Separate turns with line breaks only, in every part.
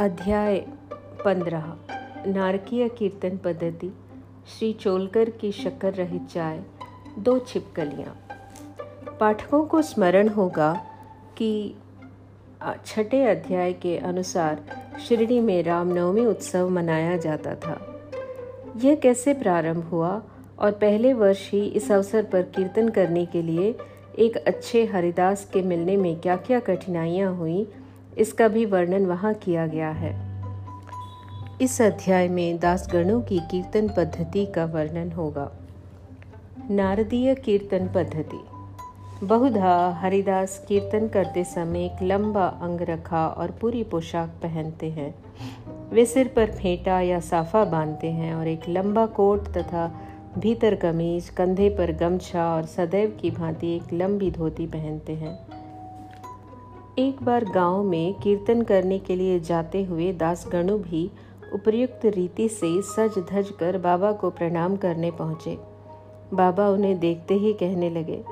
अध्याय पंद्रह, नारकीय कीर्तन पद्धति, श्री चोलकर की शक्कर रहित चाय, दो छिपकलियाँ। पाठकों को स्मरण होगा कि छठे अध्याय के अनुसार शिरडी में रामनवमी उत्सव मनाया जाता था। यह कैसे प्रारंभ हुआ और पहले वर्ष ही इस अवसर पर कीर्तन करने के लिए एक अच्छे हरिदास के मिलने में क्या क्या कठिनाइयाँ हुई इसका भी वर्णन वहाँ किया गया है। इस अध्याय में दासगणों की कीर्तन पद्धति का वर्णन होगा। नारदीय कीर्तन पद्धति। बहुधा हरिदास कीर्तन करते समय एक लंबा अंग रखा और पूरी पोशाक पहनते हैं। वे सिर पर फेंटा या साफा बांधते हैं और एक लंबा कोट तथा भीतर कमीज, कंधे पर गमछा और सदैव की भांति एक लंबी धोती पहनते हैं। एक बार गाँव में कीर्तन करने के लिए जाते हुए दासगणु भी उपयुक्त रीति से सज धज कर बाबा को प्रणाम करने पहुँचे। बाबा उन्हें देखते ही कहने लगे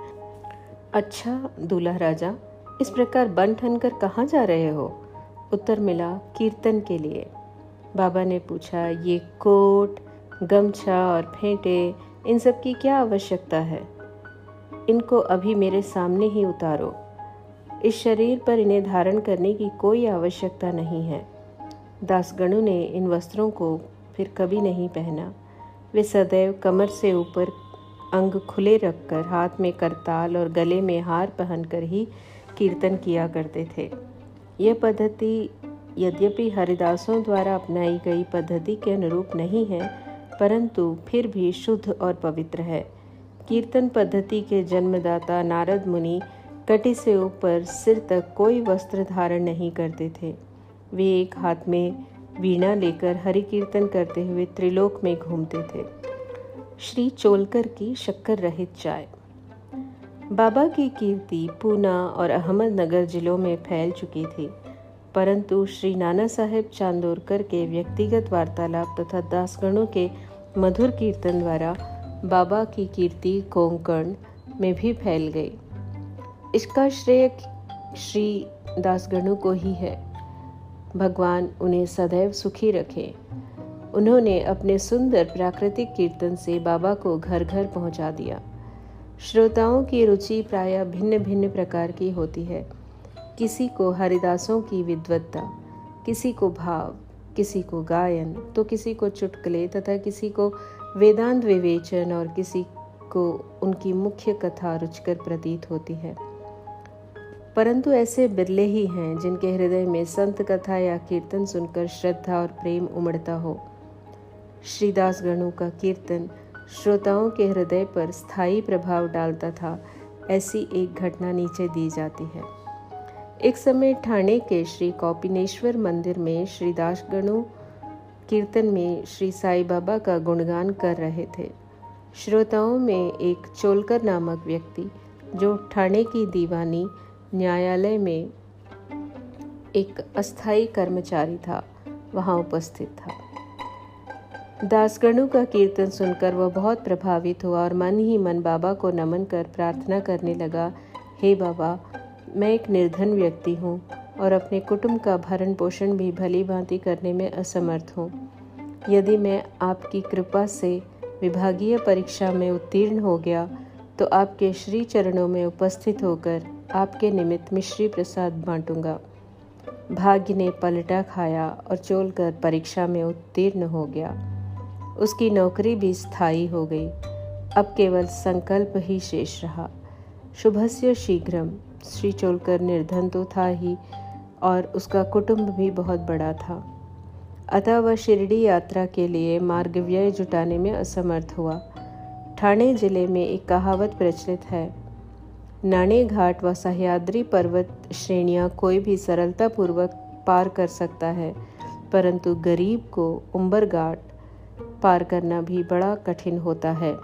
अच्छा दूल्हा राजा, इस प्रकार बन ठन कर कहाँ जा रहे हो? उत्तर मिला, कीर्तन के लिए। बाबा ने पूछा, ये कोट, गमछा और फेंटे, इन सब की क्या आवश्यकता है? इनको अभी मेरे सामने ही उतारो। इस शरीर पर इन्हें धारण करने की कोई आवश्यकता नहीं है। दासगणु ने इन वस्त्रों को फिर कभी नहीं पहना। वे सदैव कमर से ऊपर अंग खुले रखकर हाथ में करताल और गले में हार पहनकर ही कीर्तन किया करते थे। यह पद्धति यद्यपि हरिदासों द्वारा अपनाई गई पद्धति के अनुरूप नहीं है, परंतु फिर भी शुद्ध और पवित्र है। कीर्तन पद्धति के जन्मदाता नारद मुनि कटी से ऊपर सिर तक कोई वस्त्र धारण नहीं करते थे। वे एक हाथ में वीणा लेकर हरि कीर्तन करते हुए त्रिलोक में घूमते थे। श्री चोलकर की शक्कर रहित चाय। बाबा की कीर्ति पूना और अहमदनगर जिलों में फैल चुकी थी, परंतु श्री नाना साहेब चांदोरकर के व्यक्तिगत वार्तालाप तथा दासगणों के मधुर कीर्तन द्वारा बाबा की कीर्ति कोंकण में भी फैल गई। इसका श्रेय श्री दासगणु को ही है। भगवान उन्हें सदैव सुखी रखे। उन्होंने अपने सुंदर प्राकृतिक कीर्तन से बाबा को घर घर पहुँचा दिया। श्रोताओं की रुचि प्राय भिन्न भिन्न प्रकार की होती है। किसी को हरिदासों की विद्वत्ता, किसी को भाव, किसी को गायन तो किसी को चुटकले तथा किसी को वेदांत विवेचन और किसी को उनकी मुख्य कथा रुचकर प्रतीत होती है। परंतु ऐसे बिरले ही हैं, जिनके हृदय में संत कथा या कीर्तन सुनकर श्रद्धा और प्रेम उमड़ता हो। श्रीदास गणु का कीर्तन श्रोताओं के हृदय पर स्थायी प्रभाव डालता था, ऐसी एक घटना नीचे दी जाती है। एक समय ठाणे के श्री कौपिनेश्वर मंदिर में श्रीदास गणु कीर्तन में श्री साई बाबा का गुणगान कर रहे थे। श्रोताओं में एक चोलकर नामक व्यक्ति, जो ठाणे की दीवानी न्यायालय में एक अस्थाई कर्मचारी था, वहाँ उपस्थित था। दासगणु का कीर्तन सुनकर वह बहुत प्रभावित हुआ और मन ही मन बाबा को नमन कर प्रार्थना करने लगा, हे बाबा, मैं एक निर्धन व्यक्ति हूँ और अपने कुटुंब का भरण पोषण भी भली भांति करने में असमर्थ हूँ। यदि मैं आपकी कृपा से विभागीय परीक्षा में उत्तीर्ण हो गया तो आपके श्री चरणों में उपस्थित होकर आपके निमित्त मिश्री प्रसाद बांटूँगा। भाग्य ने पलटा खाया और चोल कर परीक्षा में उत्तीर्ण हो गया। उसकी नौकरी भी स्थायी हो गई। अब केवल संकल्प ही शेष रहा। शुभस्य शीघ्रम श्री चोलकर निर्धन तो था ही और उसका कुटुंब भी बहुत बड़ा था। अतः वह शिरडी यात्रा के लिए मार्ग व्यय जुटाने में असमर्थ हुआ। ठाणे ज़िले में एक कहावत प्रचलित है नाणे घाट व सह्याद्री पर्वत श्रेणियाँ कोई भी सरलतापूर्वक पार कर सकता है, परंतु गरीब को उम्बर घाट पार करना भी बड़ा कठिन होता है।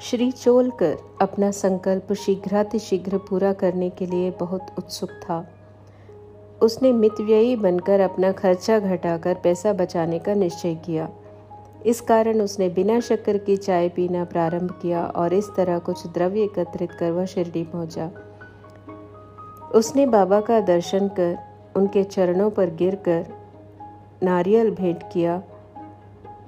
श्री चोलकर अपना संकल्प शीघ्रातिशीघ्र पूरा करने के लिए बहुत उत्सुक था। उसने मितव्ययी बनकर अपना खर्चा घटाकर पैसा बचाने का निश्चय किया। इस कारण उसने बिना शक्कर की चाय पीना प्रारंभ किया और इस तरह कुछ द्रव्य एकत्रित कर वह शिरडी पहुँचा। उसने बाबा का दर्शन कर, उनके चरणों पर गिरकर नारियल भेंट किया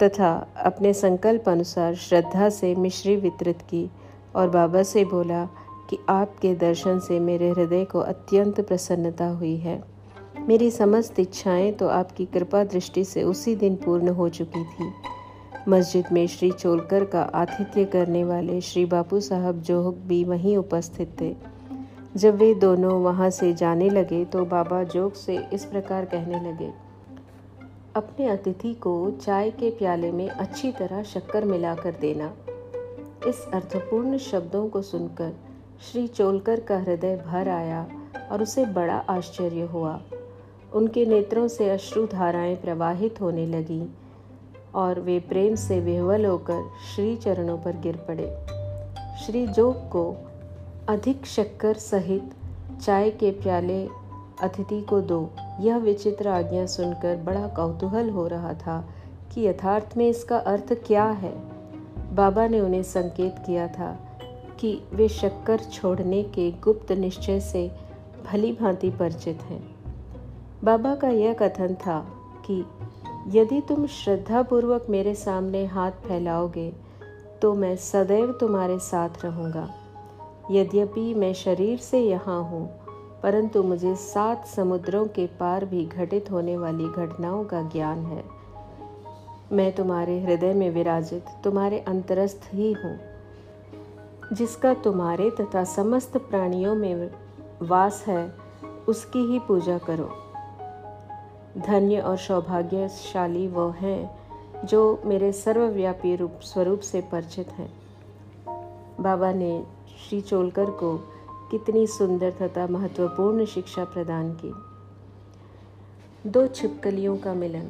तथा अपने संकल्प अनुसार श्रद्धा से मिश्री वितरित की और बाबा से बोला कि आपके दर्शन से मेरे हृदय को अत्यंत प्रसन्नता हुई है। मेरी समस्त इच्छाएँ तो आपकी कृपा दृष्टि से उसी दिन पूर्ण हो चुकी थी। मस्जिद में श्री चोलकर का आतिथ्य करने वाले श्री बापू साहब जोहक भी वहीं उपस्थित थे। जब वे दोनों वहाँ से जाने लगे तो बाबा जोग से इस प्रकार कहने लगे, अपने अतिथि को चाय के प्याले में अच्छी तरह शक्कर मिलाकर देना। इस अर्थपूर्ण शब्दों को सुनकर श्री चोलकर का हृदय भर आया और उसे बड़ा आश्चर्य हुआ। उनके नेत्रों से अश्रु धाराएँ प्रवाहित होने लगीं। और वे प्रेम से विह्वल होकर श्री चरणों पर गिर पड़े। श्री जोग को अधिक शक्कर सहित चाय के प्याले अतिथि को दो। यह विचित्र आज्ञा सुनकर बड़ा कौतूहल हो रहा था कि यथार्थ में इसका अर्थ क्या है। बाबा ने उन्हें संकेत किया था कि वे शक्कर छोड़ने के गुप्त निश्चय से भली भांति परिचित हैं। बाबा का यह कथन था कि यदि तुम श्रद्धापूर्वक मेरे सामने हाथ फैलाओगे तो मैं सदैव तुम्हारे साथ रहूँगा। यद्यपि मैं शरीर से यहाँ हूँ, परंतु मुझे सात समुद्रों के पार भी घटित होने वाली घटनाओं का ज्ञान है। मैं तुम्हारे हृदय में विराजित, तुम्हारे अंतरस्थ ही हूँ, जिसका तुम्हारे तथा समस्त प्राणियों में वास है, उसकी ही पूजा करो। धन्य और सौभाग्यशाली वो हैं, जो मेरे सर्वव्यापी रूप, स्वरूप से परिचित हैं। बाबा ने श्री चोलकर को कितनी सुंदर तथा महत्वपूर्ण शिक्षा प्रदान की। दो छिपकलियों का मिलन।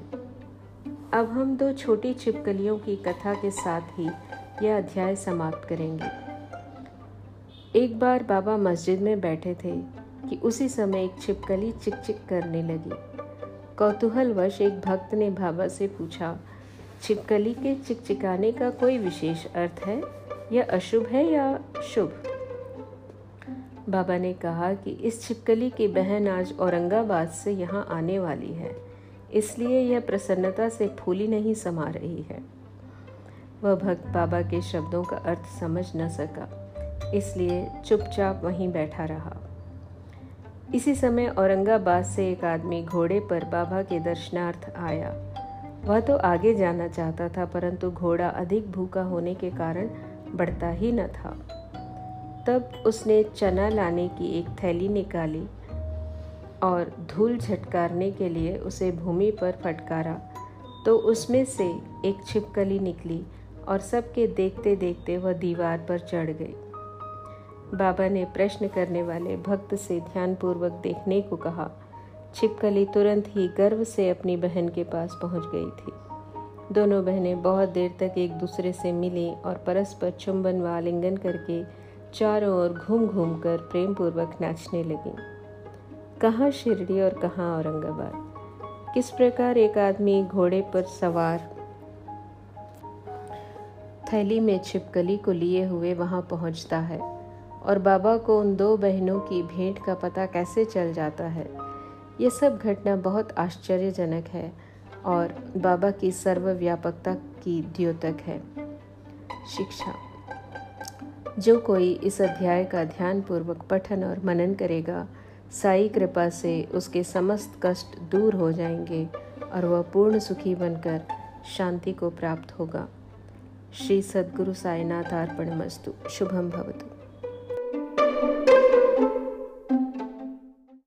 अब हम दो छोटी छिपकलियों की कथा के साथ ही यह अध्याय समाप्त करेंगे। एक बार बाबा मस्जिद में बैठे थे कि उसी समय एक छिपकली चिक चिक करने लगी। कौतूहलवश एक भक्त ने बाबा से पूछा, छिपकली के चिकचिकाने का कोई विशेष अर्थ है? यह अशुभ है या शुभ? बाबा ने कहा कि इस छिपकली की बहन आज औरंगाबाद से यहाँ आने वाली है, इसलिए यह प्रसन्नता से फूली नहीं समा रही है। वह भक्त बाबा के शब्दों का अर्थ समझ न सका, इसलिए चुपचाप वहीं बैठा रहा। इसी समय औरंगाबाद से एक आदमी घोड़े पर बाबा के दर्शनार्थ आया। वह तो आगे जाना चाहता था, परंतु घोड़ा अधिक भूखा होने के कारण बढ़ता ही न था। तब उसने चना लाने की एक थैली निकाली और धूल झटकारने के लिए उसे भूमि पर फटकारा। तो उसमें से एक छिपकली निकली और सबके देखते देखते वह दीवार पर चढ़ गई। बाबा ने प्रश्न करने वाले भक्त से ध्यानपूर्वक देखने को कहा। छिपकली तुरंत ही गर्व से अपनी बहन के पास पहुँच गई थी। दोनों बहनें बहुत देर तक एक दूसरे से मिली और परस्पर चुंबन व आलिंगन करके चारों ओर घूम घूम कर प्रेम पूर्वक नाचने लगीं। कहाँ शिरडी और कहाँ औरंगाबाद? किस प्रकार एक आदमी घोड़े पर सवार थैली में छिपकली को लिए हुए वहाँ पहुँचता है? और बाबा को उन दो बहनों की भेंट का पता कैसे चल जाता है? ये सब घटना बहुत आश्चर्यजनक है और बाबा की सर्वव्यापकता की द्योतक है। शिक्षा। जो कोई इस अध्याय का ध्यानपूर्वक पठन और मनन करेगा, साई कृपा से उसके समस्त कष्ट दूर हो जाएँगे और वह पूर्ण सुखी बनकर शांति को प्राप्त होगा। श्री सद्गुरु साईनाथ अर्पण मस्तु। शुभम भवतु।